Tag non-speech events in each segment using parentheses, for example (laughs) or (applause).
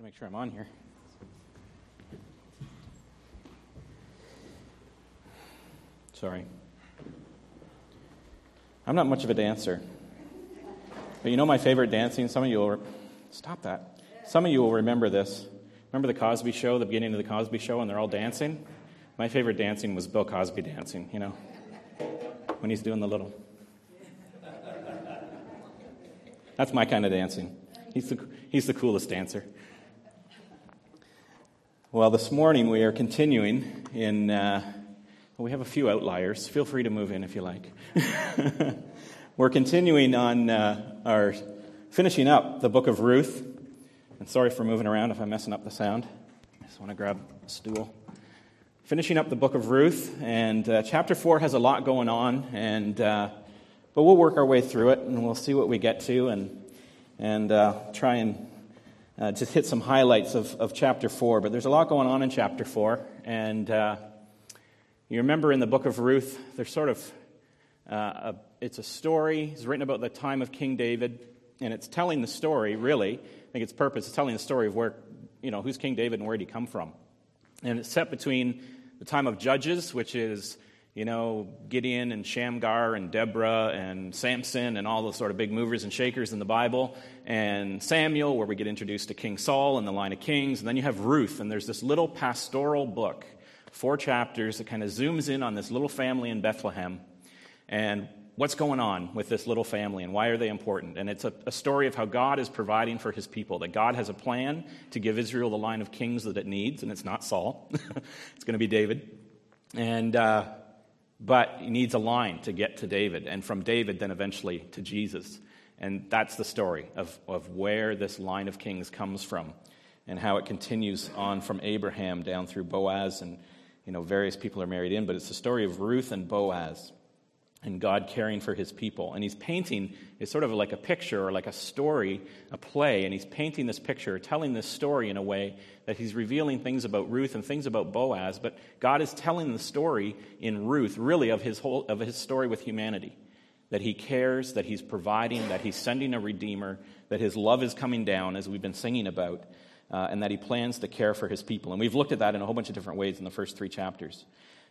to make sure I'm on here. Sorry. I'm not much of a dancer. But you know my favorite dancing? Some of you will. Re- Stop that. Some of you will remember this. Remember the Cosby Show, the beginning of the Cosby Show, and they're all dancing? My favorite dancing was Bill Cosby dancing, you know, when he's doing the little. That's my kind of dancing. He's the, he's the coolest dancer. Well, this morning we are continuing in. Uh, we have a few outliers. Feel free to move in if you like. (laughs) We're continuing on uh, our finishing up the book of Ruth. And sorry for moving around if I'm messing up the sound. I just want to grab a stool. Finishing up the book of Ruth, and uh, chapter 4 has a lot going on, and, uh, but we'll work our way through it and we'll see what we get to and, and uh, try and uh, just hit some highlights of, of chapter 4. But there's a lot going on in chapter 4, and uh, you remember in the book of Ruth, there's sort of uh, a, it's a story. It's written about the time of King David, and it's telling the story. Really, I think its purpose is telling the story of where, you know, who's King David and where did he come from. And it's set between the time of Judges, which is you know, Gideon and Shamgar and Deborah and Samson and all the sort of big movers and shakers in the Bible, and Samuel, where we get introduced to King Saul and the line of kings, and then you have Ruth, and there's this little pastoral book four chapters that kind of zooms in on this little family in Bethlehem and what's going on with this little family and why are they important. And it's a, a, story of how God is providing for his people, that God has a plan to give Israel the line of kings that it needs, and it's not Saul, (laughs) it's going to be David. And, uh, but he needs a line to get to David, and from David, then eventually to Jesus. And that's the story of, of where this line of kings comes from and how it continues on from Abraham down through Boaz and you know, various people are married in, but it's the story of Ruth and Boaz and God caring for his people. And he's painting, it's sort of like a picture or like a story, a play, and he's painting this picture, telling this story in a way that he's revealing things about Ruth and things about Boaz, but God is telling the story in Ruth, really, of his, whole, of his story with humanity. That he cares, that he's providing, that he's sending a redeemer, that his love is coming down, as we've been singing about, uh, and that he plans to care for his people. And we've looked at that in a whole bunch of different ways in the first three chapters.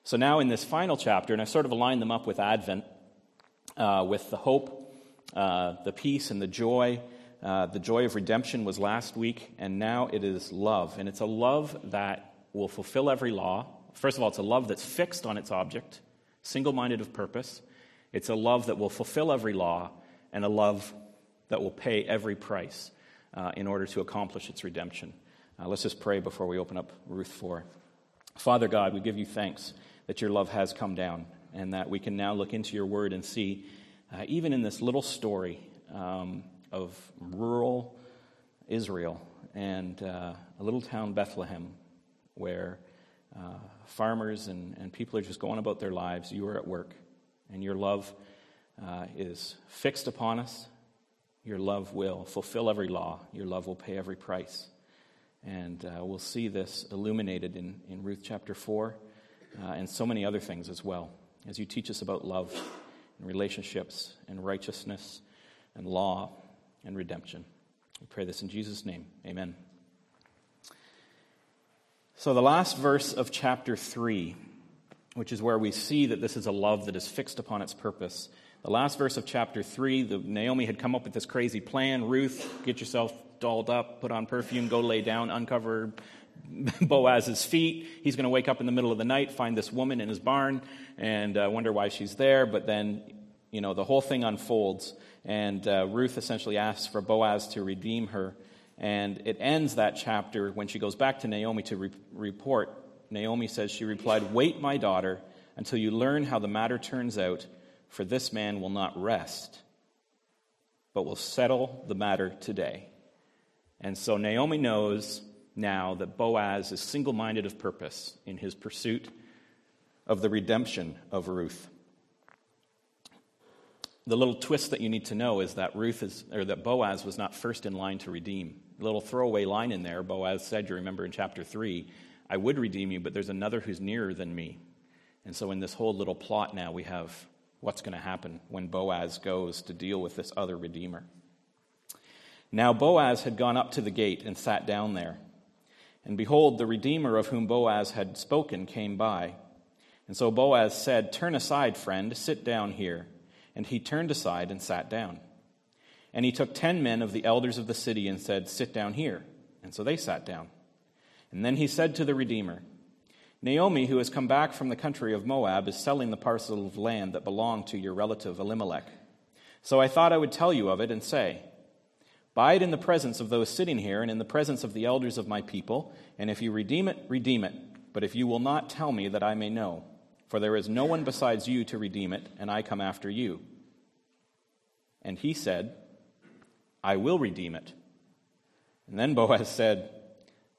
So now in this final chapter, and I sort of aligned them up with Advent, uh, with the hope, uh, the peace, and the joy. Uh, the joy of redemption was last week, and now it is love. And it's a love that will fulfill every law. First of all, it's a love that's fixed on its object, single minded of purpose. It's a love that will fulfill every law, and a love that will pay every price uh, in order to accomplish its redemption. Uh, let's just pray before we open up Ruth 4. Father God, we give you thanks that your love has come down and that we can now look into your word and see, uh, even in this little story um, of rural Israel and uh, a little town, Bethlehem, where uh, farmers and, and people are just going about their lives, you are at work, and your love uh, is fixed upon us. Your love will fulfill every law, your love will pay every price. And uh, we'll see this illuminated in, in Ruth chapter 4 uh, and so many other things as well as you teach us about love and relationships and righteousness and law and redemption. We pray this in Jesus' name. Amen. So, the last verse of chapter 3, which is where we see that this is a love that is fixed upon its purpose, the last verse of chapter 3, the, Naomi had come up with this crazy plan. Ruth, get yourself dolled up, put on perfume, go lay down, uncover (laughs) Boaz's feet. He's going to wake up in the middle of the night, find this woman in his barn, and uh, wonder why she's there. But then, you know, the whole thing unfolds, and uh, Ruth essentially asks for Boaz to redeem her. And it ends that chapter when she goes back to Naomi to re- report. Naomi says, She replied, Wait, my daughter, until you learn how the matter turns out for this man will not rest, but will settle the matter today. And so Naomi knows now that Boaz is single minded of purpose in his pursuit of the redemption of Ruth. The little twist that you need to know is that Ruth is, or that Boaz was not first in line to redeem. A little throwaway line in there. Boaz said, you remember in chapter 3, I would redeem you, but there's another who's nearer than me. And so in this whole little plot now, we have what's going to happen when Boaz goes to deal with this other redeemer. Now Boaz had gone up to the gate and sat down there. And behold, the Redeemer of whom Boaz had spoken came by. And so Boaz said, Turn aside, friend, sit down here. And he turned aside and sat down. And he took ten men of the elders of the city and said, Sit down here. And so they sat down. And then he said to the Redeemer, Naomi, who has come back from the country of Moab, is selling the parcel of land that belonged to your relative Elimelech. So I thought I would tell you of it and say, It in the presence of those sitting here and in the presence of the elders of my people, and if you redeem it, redeem it. But if you will not tell me that I may know, for there is no one besides you to redeem it, and I come after you. And he said, I will redeem it. And then Boaz said,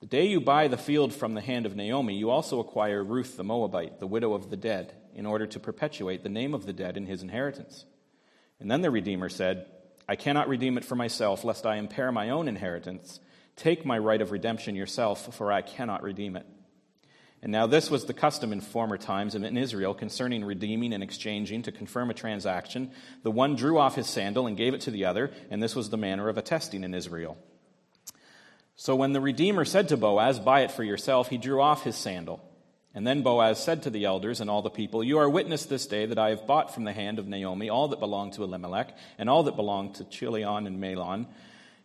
The day you buy the field from the hand of Naomi, you also acquire Ruth the Moabite, the widow of the dead, in order to perpetuate the name of the dead in his inheritance. And then the Redeemer said, I cannot redeem it for myself, lest I impair my own inheritance. Take my right of redemption yourself, for I cannot redeem it. And now this was the custom in former times in Israel concerning redeeming and exchanging to confirm a transaction. The one drew off his sandal and gave it to the other, and this was the manner of attesting in Israel. So when the Redeemer said to Boaz, Buy it for yourself, he drew off his sandal. And then Boaz said to the elders and all the people, You are witness this day that I have bought from the hand of Naomi all that belonged to Elimelech, and all that belonged to Chilion and Mahlon,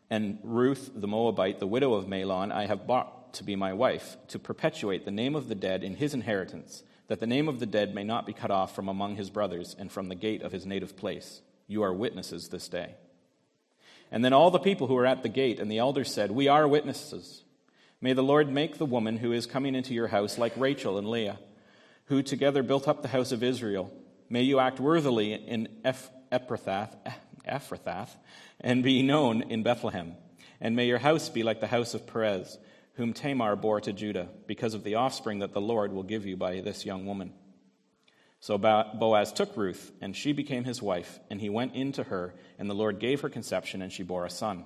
and Ruth the Moabite, the widow of Mahlon, I have bought to be my wife, to perpetuate the name of the dead in his inheritance, that the name of the dead may not be cut off from among his brothers and from the gate of his native place. You are witnesses this day. And then all the people who were at the gate and the elders said, We are witnesses. May the Lord make the woman who is coming into your house like Rachel and Leah, who together built up the house of Israel. May you act worthily in Ephrathath, Ephrathath and be known in Bethlehem. And may your house be like the house of Perez, whom Tamar bore to Judah, because of the offspring that the Lord will give you by this young woman. So Boaz took Ruth, and she became his wife, and he went in to her, and the Lord gave her conception, and she bore a son.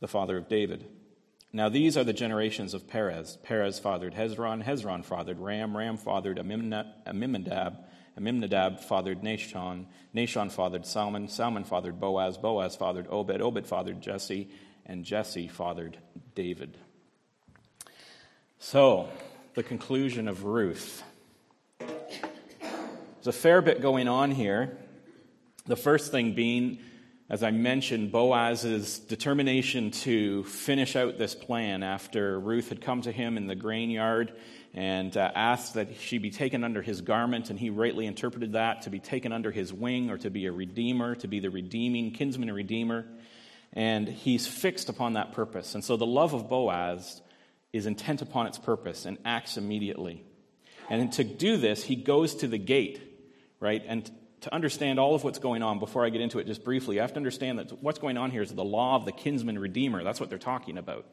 the father of David. Now these are the generations of Perez. Perez fathered Hezron, Hezron fathered Ram, Ram fathered Amminadab, Amminadab fathered Nahshon, Nahshon fathered Salmon, Salmon fathered Boaz, Boaz fathered Obed, Obed fathered Jesse, and Jesse fathered David. So, the conclusion of Ruth. There's a fair bit going on here. The first thing being as I mentioned, Boaz's determination to finish out this plan after Ruth had come to him in the grain yard and uh, asked that she be taken under his garment, and he rightly interpreted that to be taken under his wing or to be a redeemer, to be the redeeming kinsman redeemer. And he's fixed upon that purpose. And so the love of Boaz is intent upon its purpose and acts immediately. And to do this, he goes to the gate, right? And to understand all of what's going on, before I get into it just briefly, I have to understand that what's going on here is the law of the kinsman redeemer. That's what they're talking about.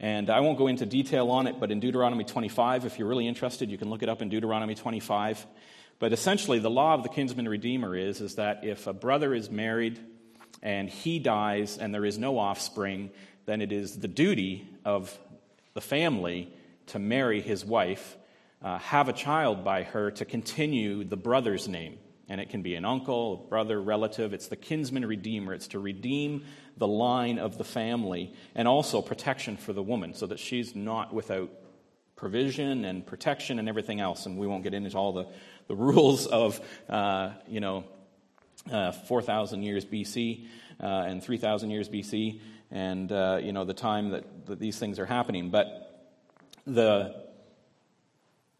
And I won't go into detail on it, but in Deuteronomy 25, if you're really interested, you can look it up in Deuteronomy 25. But essentially, the law of the kinsman redeemer is, is that if a brother is married and he dies and there is no offspring, then it is the duty of the family to marry his wife, uh, have a child by her to continue the brother's name and it can be an uncle, a brother, relative. It's the kinsman redeemer. It's to redeem the line of the family and also protection for the woman so that she's not without provision and protection and everything else. And we won't get into all the, the rules of, uh, you know, uh, 4,000 years BC uh, and 3,000 years BC and, uh, you know, the time that, that these things are happening. But the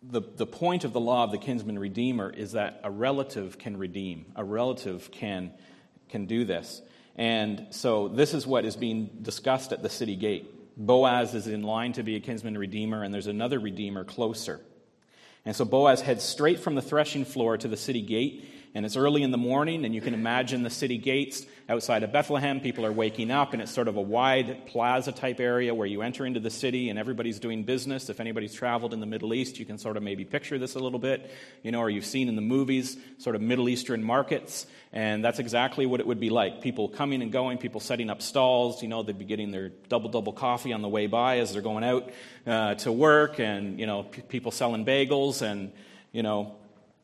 the, the point of the law of the kinsman redeemer is that a relative can redeem, a relative can, can do this. And so this is what is being discussed at the city gate. Boaz is in line to be a kinsman redeemer, and there's another redeemer closer. And so Boaz heads straight from the threshing floor to the city gate, and it's early in the morning, and you can imagine the city gates outside of Bethlehem. People are waking up, and it's sort of a wide plaza type area where you enter into the city and everybody's doing business. If anybody's traveled in the Middle East, you can sort of maybe picture this a little bit, you know, or you've seen in the movies sort of Middle Eastern markets, and that's exactly what it would be like. People coming and going, people setting up stalls, you know, they'd be getting their double double coffee on the way by as they're going out uh, to work, and, you know, p- people selling bagels and, you know,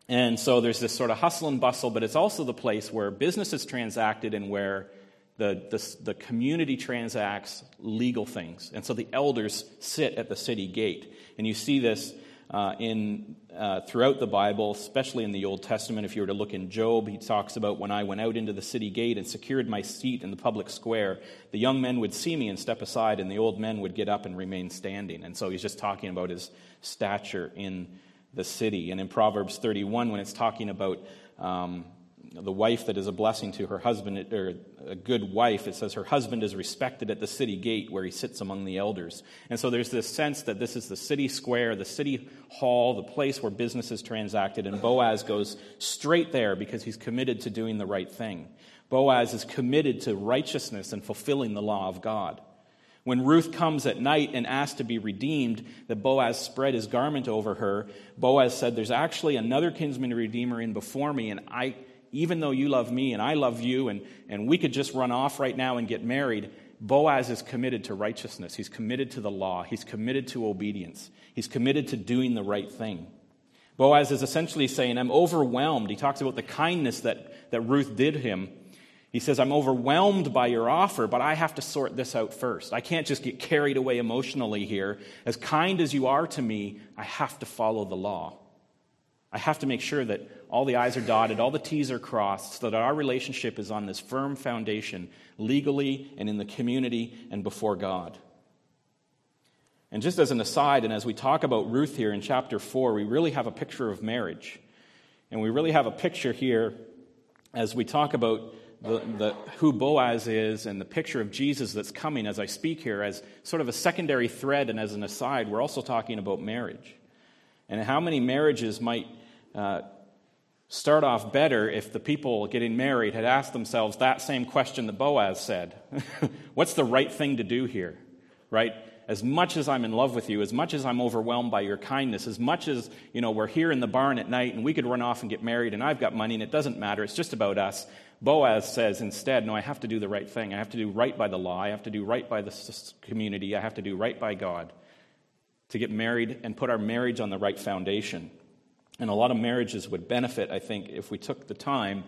and so there's this sort of hustle and bustle, but it's also the place where business is transacted and where the, the, the, community transacts legal things. And so the elders sit at the city gate. And you see this uh, in, uh, throughout the Bible, especially in the Old Testament. If you were to look in Job, he talks about when I went out into the city gate and secured my seat in the public square, the young men would see me and step aside, and the old men would get up and remain standing. And so he's just talking about his stature in the city. And in Proverbs 31, when it's talking about um, the wife that is a blessing to her husband, or a good wife, it says her husband is respected at the city gate where he sits among the elders. And so there's this sense that this is the city square, the city hall, the place where business is transacted, and Boaz goes straight there because he's committed to doing the right thing. Boaz is committed to righteousness and fulfilling the law of God. When Ruth comes at night and asks to be redeemed, that Boaz spread his garment over her. Boaz said, There's actually another kinsman redeemer in before me, and I, even though you love me and I love you, and, and we could just run off right now and get married, Boaz is committed to righteousness. He's committed to the law. He's committed to obedience. He's committed to doing the right thing. Boaz is essentially saying, I'm overwhelmed. He talks about the kindness that, that Ruth did him he says, I'm overwhelmed by your offer, but I have to sort this out first. I can't just get carried away emotionally here. As kind as you are to me, I have to follow the law. I have to make sure that all the I's are dotted, all the T's are crossed, so that our relationship is on this firm foundation, legally and in the community and before God. And just as an aside, and as we talk about Ruth here in chapter 4, we really have a picture of marriage. And we really have a picture here as we talk about the, the, who Boaz is and the picture of Jesus that's coming as I speak here as sort of a secondary thread and as an aside, we're also talking about marriage. And how many marriages might uh, start off better if the people getting married had asked themselves that same question that Boaz said (laughs) What's the right thing to do here? Right? As much as I'm in love with you, as much as I'm overwhelmed by your kindness, as much as, you know, we're here in the barn at night and we could run off and get married and I've got money and it doesn't matter, it's just about us. Boaz says instead, No, I have to do the right thing. I have to do right by the law. I have to do right by the community. I have to do right by God to get married and put our marriage on the right foundation. And a lot of marriages would benefit, I think, if we took the time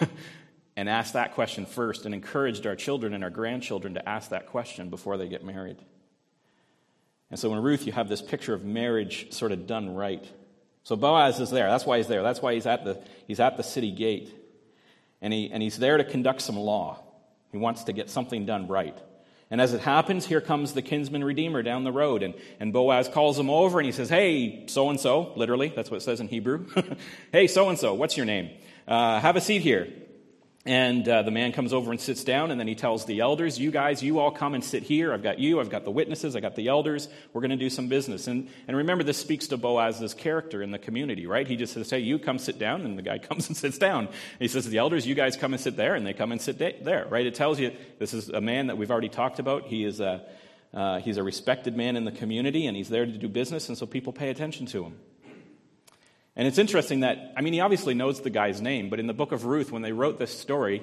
(laughs) and asked that question first and encouraged our children and our grandchildren to ask that question before they get married. And so in Ruth, you have this picture of marriage sort of done right. So Boaz is there. That's why he's there. That's why he's at the, he's at the city gate and, he, and he's there to conduct some law. He wants to get something done right. And as it happens, here comes the kinsman redeemer down the road, and, and Boaz calls him over and he says, Hey, so and so, literally, that's what it says in Hebrew. (laughs) hey, so and so, what's your name? Uh, have a seat here. And uh, the man comes over and sits down, and then he tells the elders, You guys, you all come and sit here. I've got you, I've got the witnesses, I've got the elders. We're going to do some business. And, and remember, this speaks to Boaz's character in the community, right? He just says, Hey, you come sit down, and the guy (laughs) comes and sits down. And he says, The elders, you guys come and sit there, and they come and sit there, right? It tells you this is a man that we've already talked about. He is a, uh, he's a respected man in the community, and he's there to do business, and so people pay attention to him. And it's interesting that, I mean, he obviously knows the guy's name, but in the book of Ruth, when they wrote this story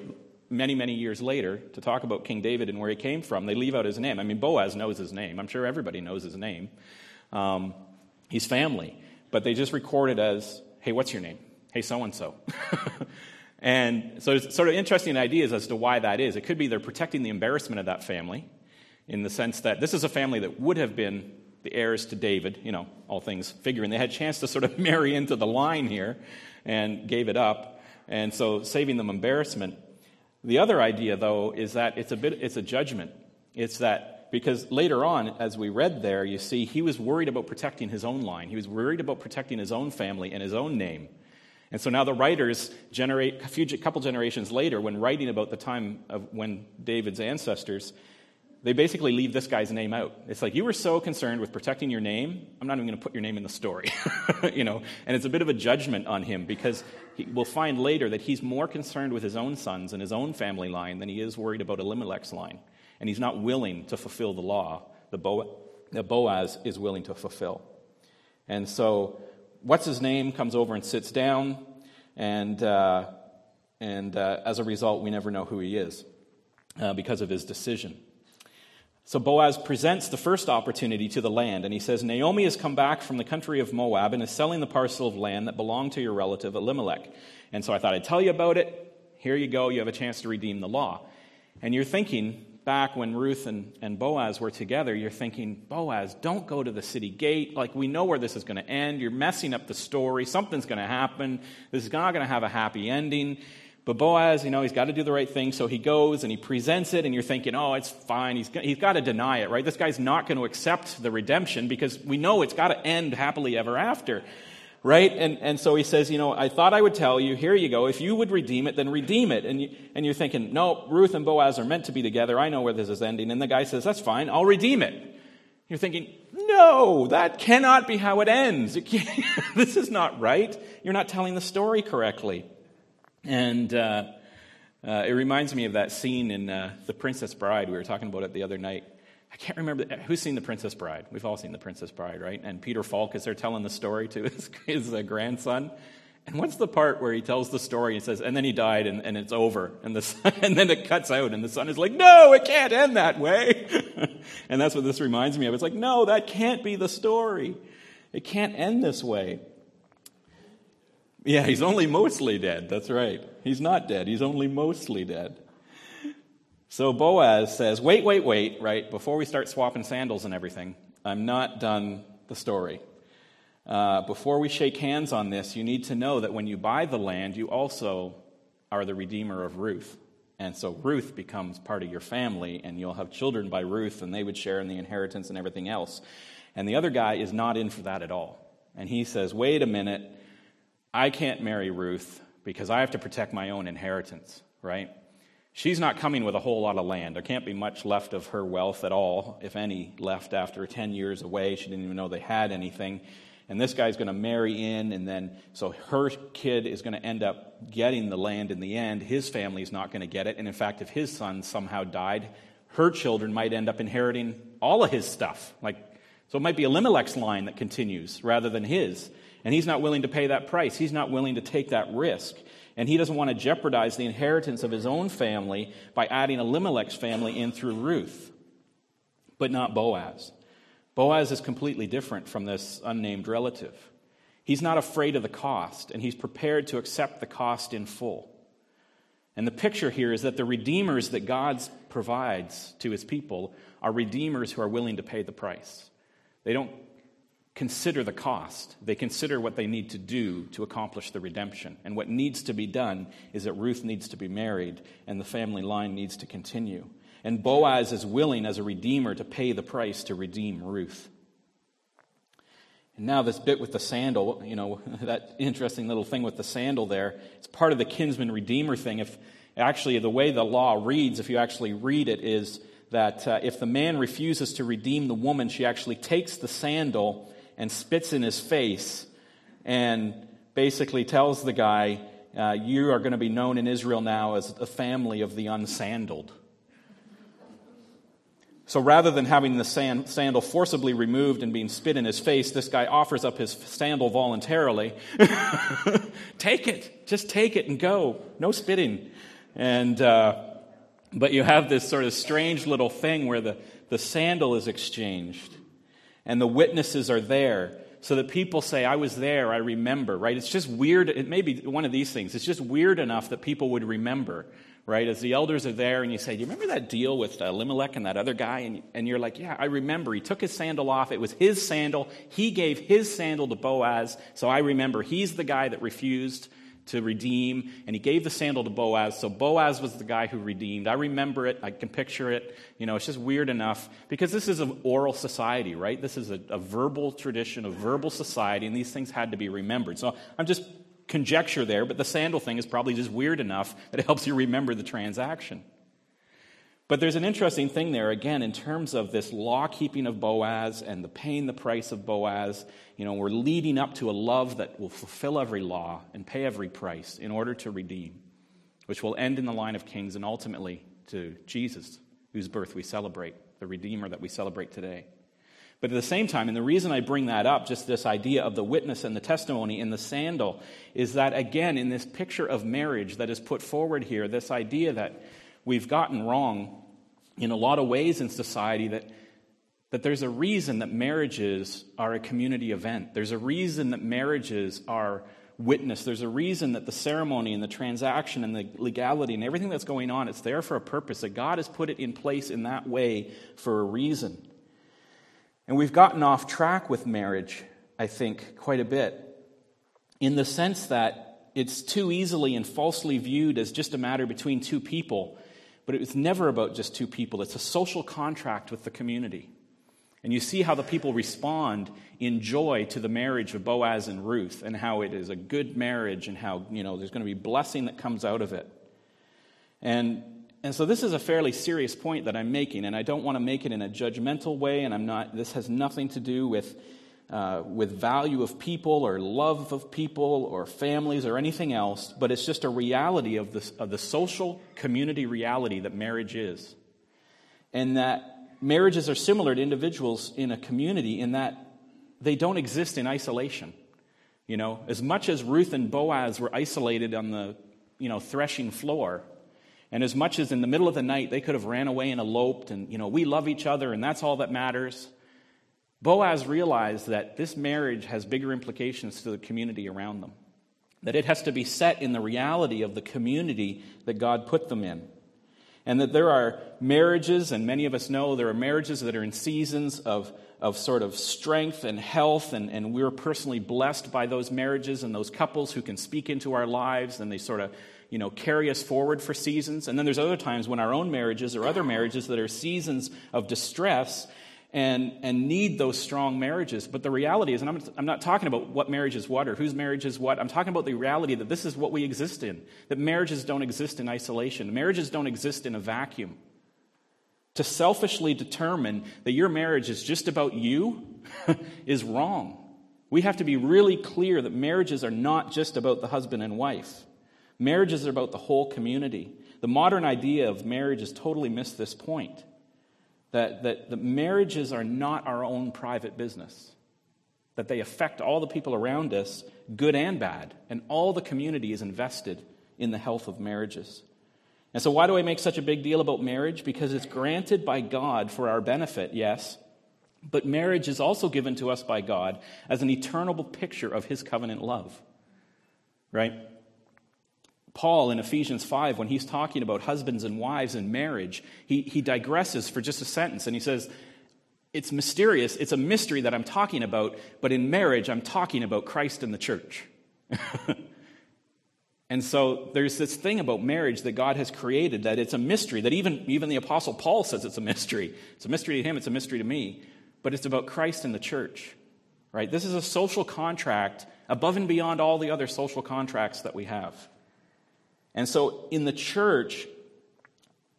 many, many years later to talk about King David and where he came from, they leave out his name. I mean, Boaz knows his name. I'm sure everybody knows his name. Um, he's family. But they just record it as, hey, what's your name? Hey, so and so. And so it's sort of interesting ideas as to why that is. It could be they're protecting the embarrassment of that family in the sense that this is a family that would have been the heirs to David, you know, all things figuring. They had a chance to sort of (laughs) marry into the line here and gave it up. And so saving them embarrassment. The other idea, though, is that it's a bit it's a judgment. It's that because later on, as we read there, you see he was worried about protecting his own line. He was worried about protecting his own family and his own name. And so now the writers generate a few couple generations later, when writing about the time of when David's ancestors, they basically leave this guy's name out. It's like you were so concerned with protecting your name, I'm not even going to put your name in the story. (laughs) you know, and it's a bit of a judgment on him because he, we'll find later that he's more concerned with his own sons and his own family line than he is worried about Elimelech's line. And he's not willing to fulfill the law that, Bo- that Boaz is willing to fulfill. And so, what's his name comes over and sits down, and, uh, and uh, as a result, we never know who he is uh, because of his decision. So Boaz presents the first opportunity to the land, and he says, Naomi has come back from the country of Moab and is selling the parcel of land that belonged to your relative Elimelech. And so I thought I'd tell you about it. Here you go, you have a chance to redeem the law. And you're thinking, back when Ruth and, and Boaz were together, you're thinking, Boaz, don't go to the city gate. Like, we know where this is going to end. You're messing up the story. Something's going to happen. This is not going to have a happy ending. But Boaz, you know, he's got to do the right thing, so he goes and he presents it, and you're thinking, oh, it's fine. He's, he's got to deny it, right? This guy's not going to accept the redemption because we know it's got to end happily ever after, right? And, and so he says, you know, I thought I would tell you, here you go. If you would redeem it, then redeem it. And, you, and you're thinking, no, Ruth and Boaz are meant to be together. I know where this is ending. And the guy says, that's fine, I'll redeem it. You're thinking, no, that cannot be how it ends. It (laughs) this is not right. You're not telling the story correctly. And uh, uh, it reminds me of that scene in uh, The Princess Bride. We were talking about it the other night. I can't remember. Who's seen The Princess Bride? We've all seen The Princess Bride, right? And Peter Falk is there telling the story to (laughs) his, his uh, grandson. And what's the part where he tells the story and says, and then he died and, and it's over? And, the (laughs) and then it cuts out and the son is like, no, it can't end that way. (laughs) and that's what this reminds me of. It's like, no, that can't be the story. It can't end this way. Yeah, he's only mostly dead. That's right. He's not dead. He's only mostly dead. So Boaz says, Wait, wait, wait, right? Before we start swapping sandals and everything, I'm not done the story. Uh, before we shake hands on this, you need to know that when you buy the land, you also are the redeemer of Ruth. And so Ruth becomes part of your family, and you'll have children by Ruth, and they would share in the inheritance and everything else. And the other guy is not in for that at all. And he says, Wait a minute. I can't marry Ruth because I have to protect my own inheritance, right? She's not coming with a whole lot of land. There can't be much left of her wealth at all, if any, left after 10 years away. She didn't even know they had anything. And this guy's going to marry in, and then so her kid is going to end up getting the land in the end. His family's not going to get it. And in fact, if his son somehow died, her children might end up inheriting all of his stuff. Like, so it might be Elimelech's line that continues rather than his. And he's not willing to pay that price. He's not willing to take that risk. And he doesn't want to jeopardize the inheritance of his own family by adding Elimelech's family in through Ruth, but not Boaz. Boaz is completely different from this unnamed relative. He's not afraid of the cost, and he's prepared to accept the cost in full. And the picture here is that the redeemers that God provides to his people are redeemers who are willing to pay the price. They don't consider the cost. They consider what they need to do to accomplish the redemption. And what needs to be done is that Ruth needs to be married and the family line needs to continue. And Boaz is willing as a redeemer to pay the price to redeem Ruth. And now, this bit with the sandal, you know, (laughs) that interesting little thing with the sandal there, it's part of the kinsman redeemer thing. If actually, the way the law reads, if you actually read it, is that uh, if the man refuses to redeem the woman, she actually takes the sandal and spits in his face and basically tells the guy, uh, You are going to be known in Israel now as the family of the unsandaled. So rather than having the sandal forcibly removed and being spit in his face, this guy offers up his sandal voluntarily. (laughs) take it. Just take it and go. No spitting. And, uh, but you have this sort of strange little thing where the, the sandal is exchanged and the witnesses are there so that people say, I was there, I remember, right? It's just weird. It may be one of these things. It's just weird enough that people would remember, right? As the elders are there and you say, Do you remember that deal with Elimelech and that other guy? And, and you're like, Yeah, I remember. He took his sandal off. It was his sandal. He gave his sandal to Boaz. So I remember. He's the guy that refused to redeem, and he gave the sandal to Boaz. So Boaz was the guy who redeemed. I remember it. I can picture it. You know, it's just weird enough because this is an oral society, right? This is a, a verbal tradition, a verbal society, and these things had to be remembered. So I'm just conjecture there, but the sandal thing is probably just weird enough that it helps you remember the transaction. But there's an interesting thing there, again, in terms of this law keeping of Boaz and the paying the price of Boaz. You know, we're leading up to a love that will fulfill every law and pay every price in order to redeem, which will end in the line of kings and ultimately to Jesus, whose birth we celebrate, the Redeemer that we celebrate today. But at the same time, and the reason I bring that up, just this idea of the witness and the testimony in the sandal, is that again, in this picture of marriage that is put forward here, this idea that we've gotten wrong in a lot of ways in society that, that there's a reason that marriages are a community event. There's a reason that marriages are witness. There's a reason that the ceremony and the transaction and the legality and everything that's going on, it's there for a purpose, that God has put it in place in that way for a reason. And we've gotten off track with marriage, I think, quite a bit, in the sense that it's too easily and falsely viewed as just a matter between two people but it was never about just two people. It's a social contract with the community. And you see how the people respond in joy to the marriage of Boaz and Ruth and how it is a good marriage and how, you know, there's going to be blessing that comes out of it. And and so this is a fairly serious point that I'm making, and I don't want to make it in a judgmental way, and I'm not this has nothing to do with uh, with value of people or love of people or families or anything else, but it's just a reality of, this, of the social community reality that marriage is. And that marriages are similar to individuals in a community in that they don't exist in isolation. You know, as much as Ruth and Boaz were isolated on the, you know, threshing floor, and as much as in the middle of the night they could have ran away and eloped and, you know, we love each other and that's all that matters, Boaz realized that this marriage has bigger implications to the community around them, that it has to be set in the reality of the community that God put them in. And that there are marriages, and many of us know there are marriages that are in seasons of, of sort of strength and health, and, and we're personally blessed by those marriages and those couples who can speak into our lives and they sort of you know, carry us forward for seasons. And then there's other times when our own marriages or other marriages that are seasons of distress and, and need those strong marriages. But the reality is, and I'm, I'm not talking about what marriage is what or whose marriage is what, I'm talking about the reality that this is what we exist in, that marriages don't exist in isolation, marriages don't exist in a vacuum. To selfishly determine that your marriage is just about you (laughs) is wrong. We have to be really clear that marriages are not just about the husband and wife. Marriages are about the whole community. The modern idea of marriage has totally missed this point that, that, that marriages are not our own private business, that they affect all the people around us, good and bad, and all the community is invested in the health of marriages. And so, why do I make such a big deal about marriage? Because it's granted by God for our benefit, yes, but marriage is also given to us by God as an eternal picture of his covenant love. Right? Paul in Ephesians 5, when he's talking about husbands and wives and marriage, he, he digresses for just a sentence and he says, It's mysterious, it's a mystery that I'm talking about, but in marriage, I'm talking about Christ and the church. (laughs) and so there's this thing about marriage that God has created that it's a mystery, that even, even the Apostle Paul says it's a mystery. It's a mystery to him, it's a mystery to me, but it's about Christ and the church. Right? This is a social contract above and beyond all the other social contracts that we have. And so in the church,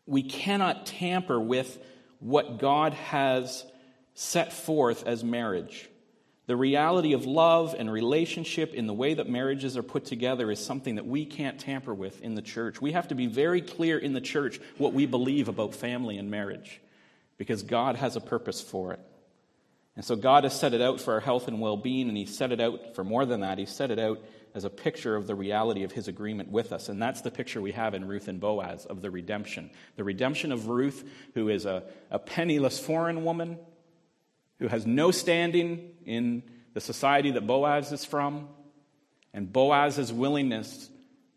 we cannot tamper with what God has set forth as marriage. The reality of love and relationship in the way that marriages are put together is something that we can't tamper with in the church. We have to be very clear in the church what we believe about family and marriage because God has a purpose for it. And so God has set it out for our health and well being, and He set it out for more than that. He set it out as a picture of the reality of his agreement with us. And that's the picture we have in Ruth and Boaz of the redemption. The redemption of Ruth, who is a, a penniless foreign woman, who has no standing in the society that Boaz is from, and Boaz's willingness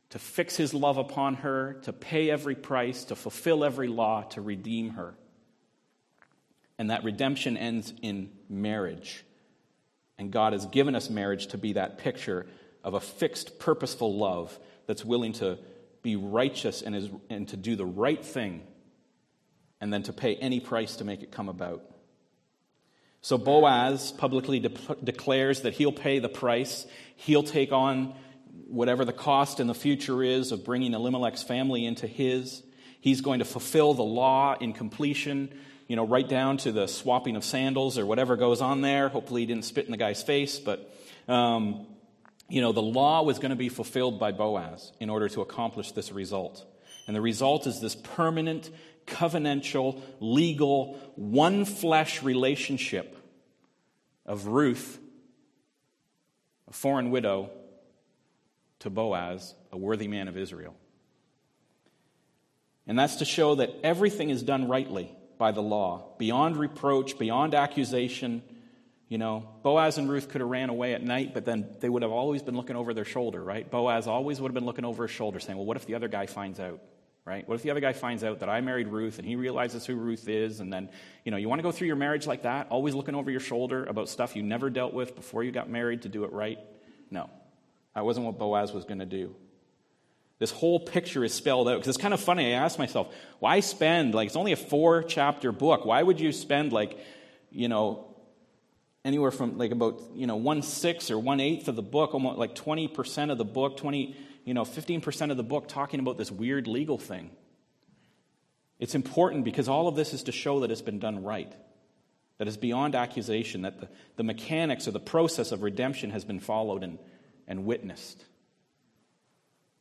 to fix his love upon her, to pay every price, to fulfill every law, to redeem her. And that redemption ends in marriage. And God has given us marriage to be that picture of a fixed, purposeful love that's willing to be righteous and, is, and to do the right thing and then to pay any price to make it come about. So Boaz publicly de- declares that he'll pay the price, he'll take on whatever the cost in the future is of bringing Elimelech's family into his. he's going to fulfill the law in completion, you know, right down to the swapping of sandals or whatever goes on there. Hopefully, he didn't spit in the guy's face, but, um, you know, the law was going to be fulfilled by Boaz in order to accomplish this result. And the result is this permanent, covenantal, legal, one flesh relationship of Ruth, a foreign widow, to Boaz, a worthy man of Israel. And that's to show that everything is done rightly by the law, beyond reproach, beyond accusation. You know, Boaz and Ruth could have ran away at night, but then they would have always been looking over their shoulder, right? Boaz always would have been looking over his shoulder, saying, Well, what if the other guy finds out? Right? What if the other guy finds out that I married Ruth and he realizes who Ruth is? And then, you know, you want to go through your marriage like that, always looking over your shoulder about stuff you never dealt with before you got married to do it right? No. That wasn't what Boaz was going to do. This whole picture is spelled out. Because it's kind of funny. I asked myself, why spend, like, it's only a four chapter book. Why would you spend, like, you know, anywhere from, like, about, you know, one sixth or one eighth of the book, almost like 20% of the book, 20, you know, 15% of the book talking about this weird legal thing? It's important because all of this is to show that it's been done right, that it's beyond accusation, that the, the mechanics or the process of redemption has been followed and, and witnessed.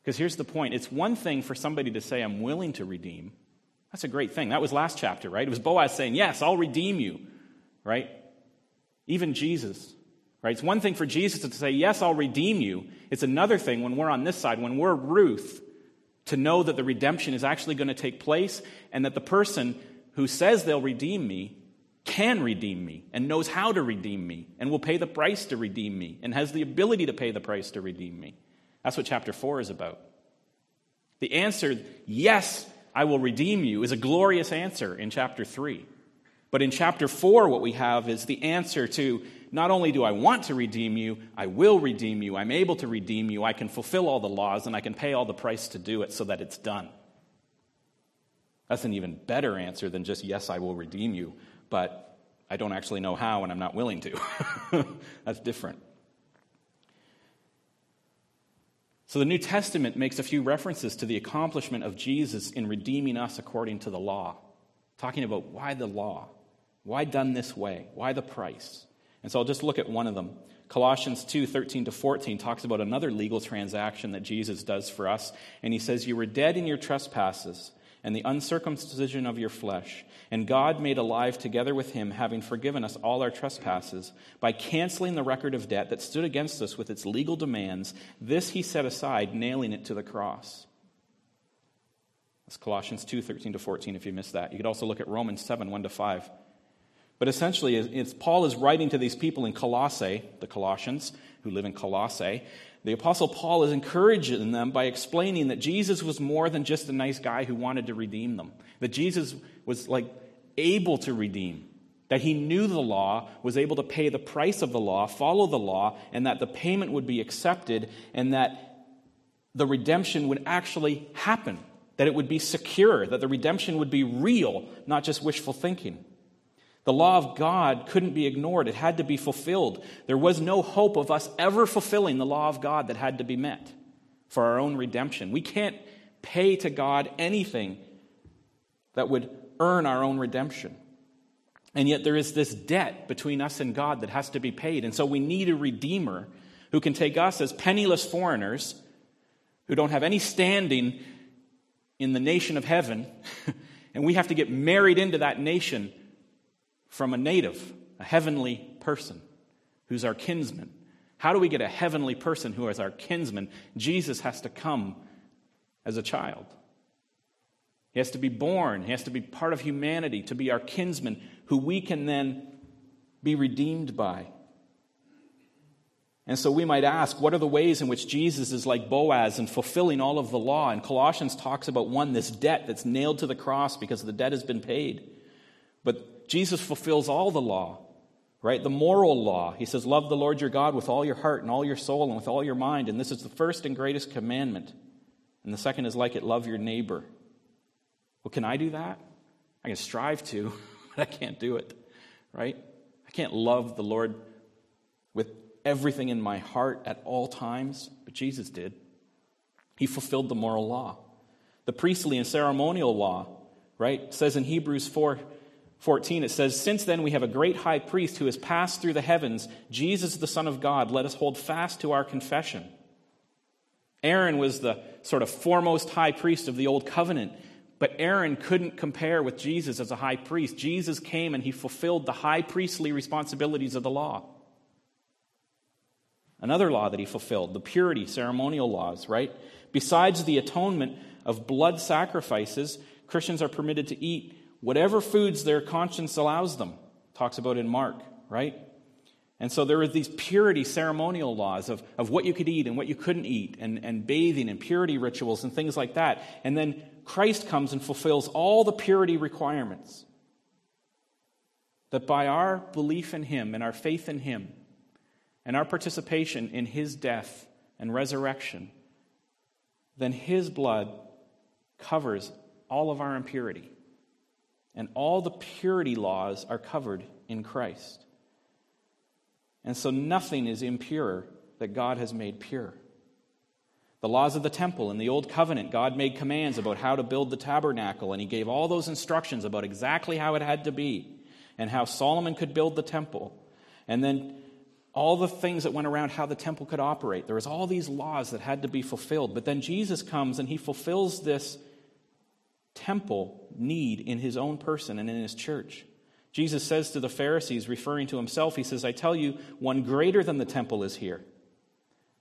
Because here's the point it's one thing for somebody to say, I'm willing to redeem. That's a great thing. That was last chapter, right? It was Boaz saying, Yes, I'll redeem you, right? Even Jesus, right? It's one thing for Jesus to say, Yes, I'll redeem you. It's another thing when we're on this side, when we're Ruth, to know that the redemption is actually going to take place and that the person who says they'll redeem me can redeem me and knows how to redeem me and will pay the price to redeem me and has the ability to pay the price to redeem me. That's what chapter 4 is about. The answer, yes, I will redeem you, is a glorious answer in chapter 3. But in chapter 4, what we have is the answer to not only do I want to redeem you, I will redeem you. I'm able to redeem you. I can fulfill all the laws and I can pay all the price to do it so that it's done. That's an even better answer than just, yes, I will redeem you, but I don't actually know how and I'm not willing to. (laughs) That's different. So the New Testament makes a few references to the accomplishment of Jesus in redeeming us according to the law, talking about why the law, why done this way, why the price. And so I'll just look at one of them. Colossians 2 13 to 14 talks about another legal transaction that Jesus does for us. And he says, You were dead in your trespasses and the uncircumcision of your flesh. And God made alive together with him, having forgiven us all our trespasses, by canceling the record of debt that stood against us with its legal demands. This he set aside, nailing it to the cross. That's Colossians 2 13 to 14, if you missed that. You could also look at Romans 7 1 to 5. But essentially, it's, Paul is writing to these people in Colossae, the Colossians, who live in Colossae, the Apostle Paul is encouraging them by explaining that Jesus was more than just a nice guy who wanted to redeem them, that Jesus was like able to redeem, that he knew the law, was able to pay the price of the law, follow the law, and that the payment would be accepted, and that the redemption would actually happen, that it would be secure, that the redemption would be real, not just wishful thinking. The law of God couldn't be ignored, it had to be fulfilled. There was no hope of us ever fulfilling the law of God that had to be met for our own redemption. We can't pay to God anything that would earn our own redemption. And yet there is this debt between us and God that has to be paid. And so we need a redeemer who can take us as penniless foreigners who don't have any standing in the nation of heaven, (laughs) and we have to get married into that nation from a native, a heavenly person who's our kinsman. How do we get a heavenly person who is our kinsman? Jesus has to come as a child. He has to be born. He has to be part of humanity, to be our kinsman, who we can then be redeemed by. And so we might ask, what are the ways in which Jesus is like Boaz in fulfilling all of the law? And Colossians talks about one, this debt that's nailed to the cross because the debt has been paid. But Jesus fulfills all the law, right? The moral law. He says, Love the Lord your God with all your heart and all your soul and with all your mind. And this is the first and greatest commandment. And the second is like it love your neighbor. Well, can I do that? I can strive to, (laughs) but I can't do it, right? I can't love the Lord with everything in my heart at all times, but Jesus did. He fulfilled the moral law. The priestly and ceremonial law, right? Says in Hebrews 4 14, it says, Since then we have a great high priest who has passed through the heavens, Jesus the Son of God. Let us hold fast to our confession. Aaron was the sort of foremost high priest of the old covenant, but Aaron couldn't compare with Jesus as a high priest. Jesus came and he fulfilled the high priestly responsibilities of the law. Another law that he fulfilled, the purity ceremonial laws, right? Besides the atonement of blood sacrifices, Christians are permitted to eat whatever foods their conscience allows them. Talks about in Mark, right? And so there were these purity ceremonial laws of, of what you could eat and what you couldn't eat, and, and bathing and purity rituals and things like that. And then Christ comes and fulfills all the purity requirements. That by our belief in Him and our faith in Him and our participation in His death and resurrection, then His blood covers all of our impurity. And all the purity laws are covered in Christ. And so nothing is impure that God has made pure. The laws of the temple in the Old Covenant, God made commands about how to build the tabernacle, and He gave all those instructions about exactly how it had to be and how Solomon could build the temple. And then all the things that went around how the temple could operate. There was all these laws that had to be fulfilled. But then Jesus comes and He fulfills this temple need in His own person and in His church. Jesus says to the Pharisees, referring to himself, he says, I tell you, one greater than the temple is here.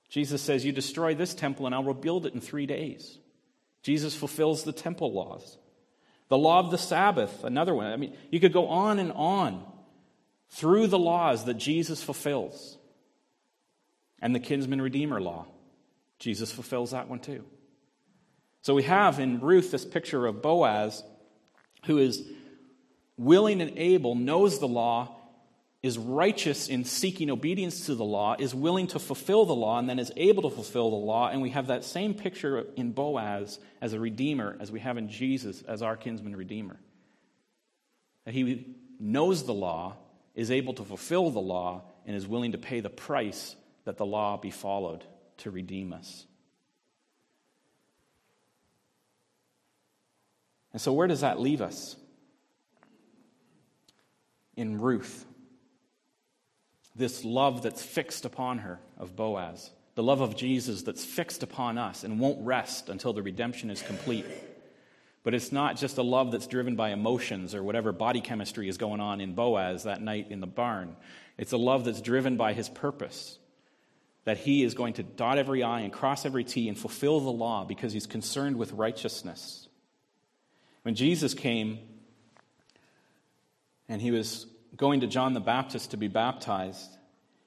Jesus says, You destroy this temple, and I'll rebuild it in three days. Jesus fulfills the temple laws. The law of the Sabbath, another one. I mean, you could go on and on through the laws that Jesus fulfills. And the kinsman redeemer law. Jesus fulfills that one too. So we have in Ruth this picture of Boaz who is willing and able, knows the law, is righteous in seeking obedience to the law, is willing to fulfill the law, and then is able to fulfill the law. And we have that same picture in Boaz as a redeemer as we have in Jesus as our kinsman redeemer. That he knows the law, is able to fulfill the law, and is willing to pay the price that the law be followed to redeem us. And so, where does that leave us? in Ruth. This love that's fixed upon her of Boaz, the love of Jesus that's fixed upon us and won't rest until the redemption is complete. But it's not just a love that's driven by emotions or whatever body chemistry is going on in Boaz that night in the barn. It's a love that's driven by his purpose, that he is going to dot every I and cross every T and fulfill the law because he's concerned with righteousness. When Jesus came, and he was going to John the Baptist to be baptized.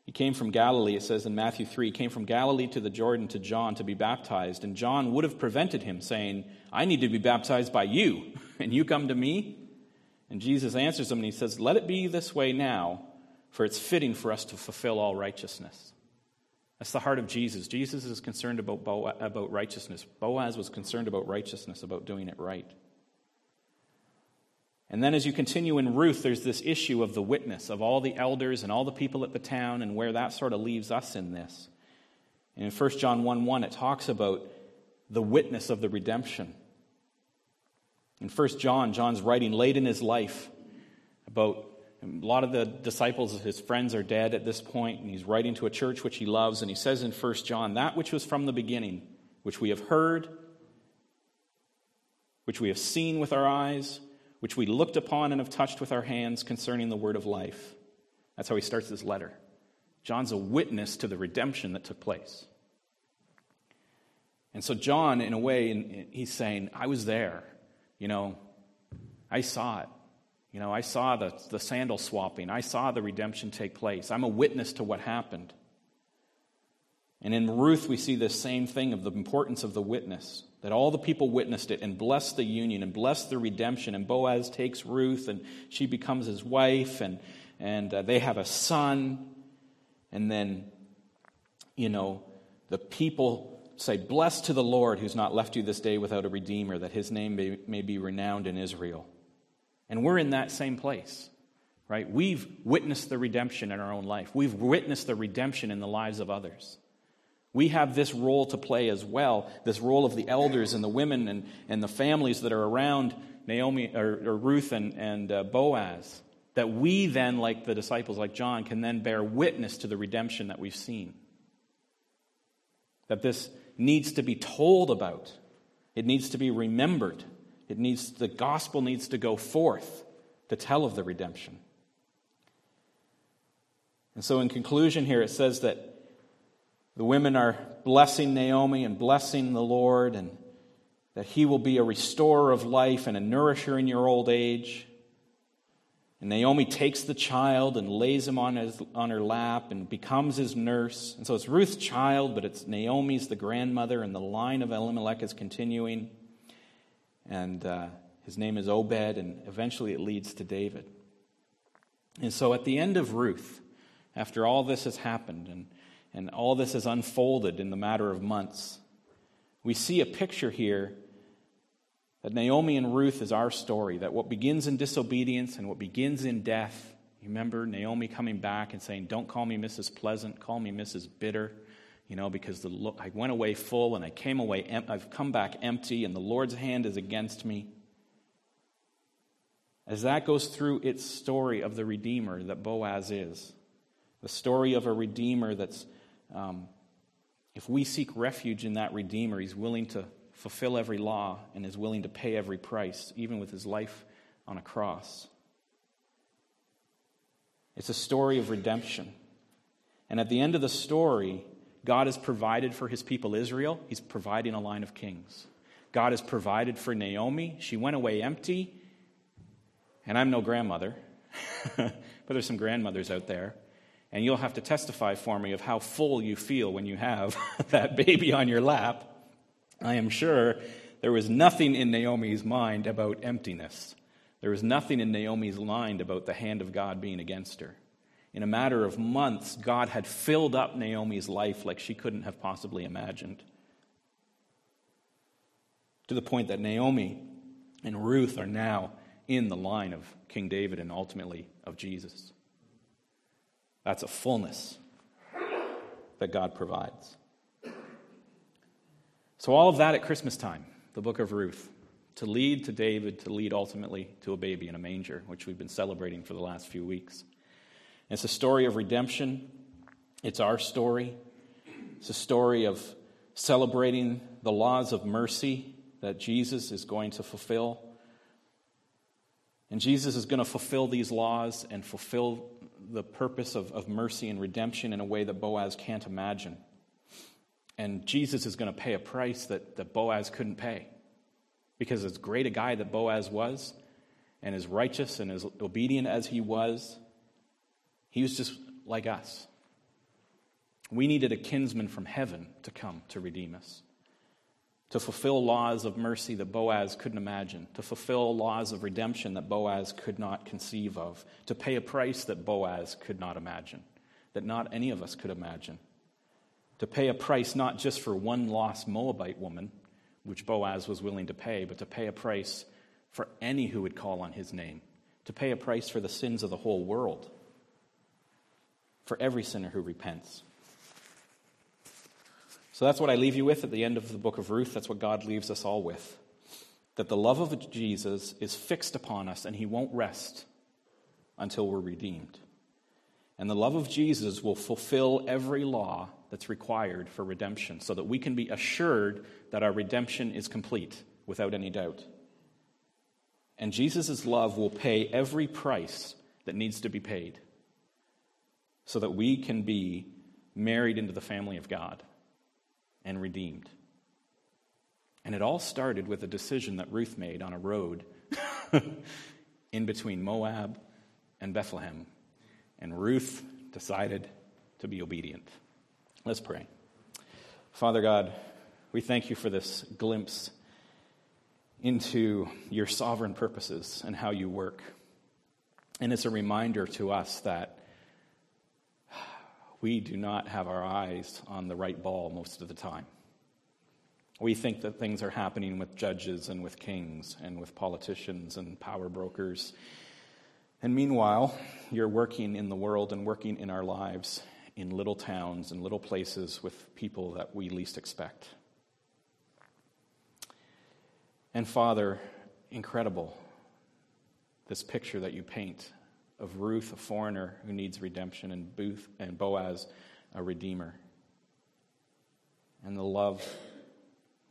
He came from Galilee, it says in Matthew 3, he came from Galilee to the Jordan to John to be baptized. And John would have prevented him, saying, I need to be baptized by you, (laughs) and you come to me? And Jesus answers him and he says, Let it be this way now, for it's fitting for us to fulfill all righteousness. That's the heart of Jesus. Jesus is concerned about, about righteousness. Boaz was concerned about righteousness, about doing it right. And then as you continue in Ruth, there's this issue of the witness of all the elders and all the people at the town and where that sort of leaves us in this. And in 1 John 1 1, it talks about the witness of the redemption. In 1 John, John's writing late in his life about a lot of the disciples, his friends are dead at this point, and he's writing to a church which he loves, and he says in 1 John, That which was from the beginning, which we have heard, which we have seen with our eyes, which we looked upon and have touched with our hands concerning the word of life. That's how he starts his letter. John's a witness to the redemption that took place. And so, John, in a way, he's saying, I was there. You know, I saw it. You know, I saw the, the sandal swapping. I saw the redemption take place. I'm a witness to what happened. And in Ruth, we see this same thing of the importance of the witness that all the people witnessed it and blessed the union and blessed the redemption. And Boaz takes Ruth and she becomes his wife, and, and uh, they have a son. And then, you know, the people say, Blessed to the Lord who's not left you this day without a redeemer, that his name may, may be renowned in Israel. And we're in that same place, right? We've witnessed the redemption in our own life, we've witnessed the redemption in the lives of others. We have this role to play as well this role of the elders and the women and, and the families that are around Naomi or, or Ruth and, and uh, Boaz. That we then, like the disciples, like John, can then bear witness to the redemption that we've seen. That this needs to be told about, it needs to be remembered, it needs, the gospel needs to go forth to tell of the redemption. And so, in conclusion, here it says that the women are blessing Naomi and blessing the Lord, and that he will be a restorer of life and a nourisher in your old age. And Naomi takes the child and lays him on, his, on her lap and becomes his nurse. And so it's Ruth's child, but it's Naomi's the grandmother, and the line of Elimelech is continuing. And uh, his name is Obed, and eventually it leads to David. And so at the end of Ruth, after all this has happened and, and all this has unfolded in the matter of months, we see a picture here that Naomi and Ruth is our story, that what begins in disobedience and what begins in death, you remember Naomi coming back and saying, Don't call me Mrs. Pleasant, call me Mrs. Bitter, you know, because the, I went away full and I came away, I've come back empty, and the Lord's hand is against me. As that goes through its story of the Redeemer that Boaz is, the story of a Redeemer that's, um, if we seek refuge in that Redeemer, he's willing to fulfill every law and is willing to pay every price, even with his life on a cross. It's a story of redemption. And at the end of the story, God has provided for his people Israel. He's providing a line of kings. God has provided for Naomi. She went away empty. And I'm no grandmother, (laughs) but there's some grandmothers out there. And you'll have to testify for me of how full you feel when you have (laughs) that baby on your lap. I am sure there was nothing in Naomi's mind about emptiness. There was nothing in Naomi's mind about the hand of God being against her. In a matter of months, God had filled up Naomi's life like she couldn't have possibly imagined. To the point that Naomi and Ruth are now in the line of King David and ultimately of Jesus. That's a fullness that God provides. So, all of that at Christmas time, the book of Ruth, to lead to David, to lead ultimately to a baby in a manger, which we've been celebrating for the last few weeks. It's a story of redemption. It's our story. It's a story of celebrating the laws of mercy that Jesus is going to fulfill. And Jesus is going to fulfill these laws and fulfill the purpose of, of mercy and redemption in a way that Boaz can't imagine. And Jesus is going to pay a price that, that Boaz couldn't pay. Because as great a guy that Boaz was, and as righteous and as obedient as he was, he was just like us. We needed a kinsman from heaven to come to redeem us, to fulfill laws of mercy that Boaz couldn't imagine, to fulfill laws of redemption that Boaz could not conceive of, to pay a price that Boaz could not imagine, that not any of us could imagine to pay a price not just for one lost Moabite woman, which Boaz was willing to pay, but to pay a price for any who would call on his name, to pay a price for the sins of the whole world, for every sinner who repents. So that's what I leave you with at the end of the book of Ruth. That's what God leaves us all with. That the love of Jesus is fixed upon us and he won't rest until we're redeemed. And the love of Jesus will fulfill every law that's required for redemption so that we can be assured that our redemption is complete without any doubt. And Jesus' love will pay every price that needs to be paid so that we can be married into the family of God and redeemed. And it all started with a decision that Ruth made on a road (laughs) in between Moab and Bethlehem. And Ruth decided to be obedient. Let's pray. Father God, we thank you for this glimpse into your sovereign purposes and how you work. And it's a reminder to us that we do not have our eyes on the right ball most of the time. We think that things are happening with judges and with kings and with politicians and power brokers. And meanwhile, you're working in the world and working in our lives in little towns and little places with people that we least expect. And Father, incredible this picture that you paint of Ruth, a foreigner who needs redemption, and Booth and Boaz, a redeemer. And the love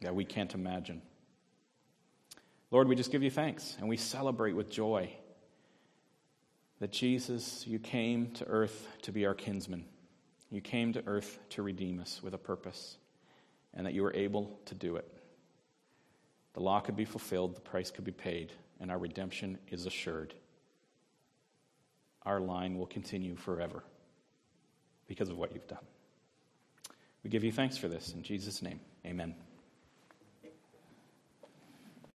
that we can't imagine. Lord, we just give you thanks and we celebrate with joy that Jesus, you came to earth to be our kinsman. You came to earth to redeem us with a purpose, and that you were able to do it. The law could be fulfilled, the price could be paid, and our redemption is assured. Our line will continue forever because of what you've done. We give you thanks for this. In Jesus' name, amen.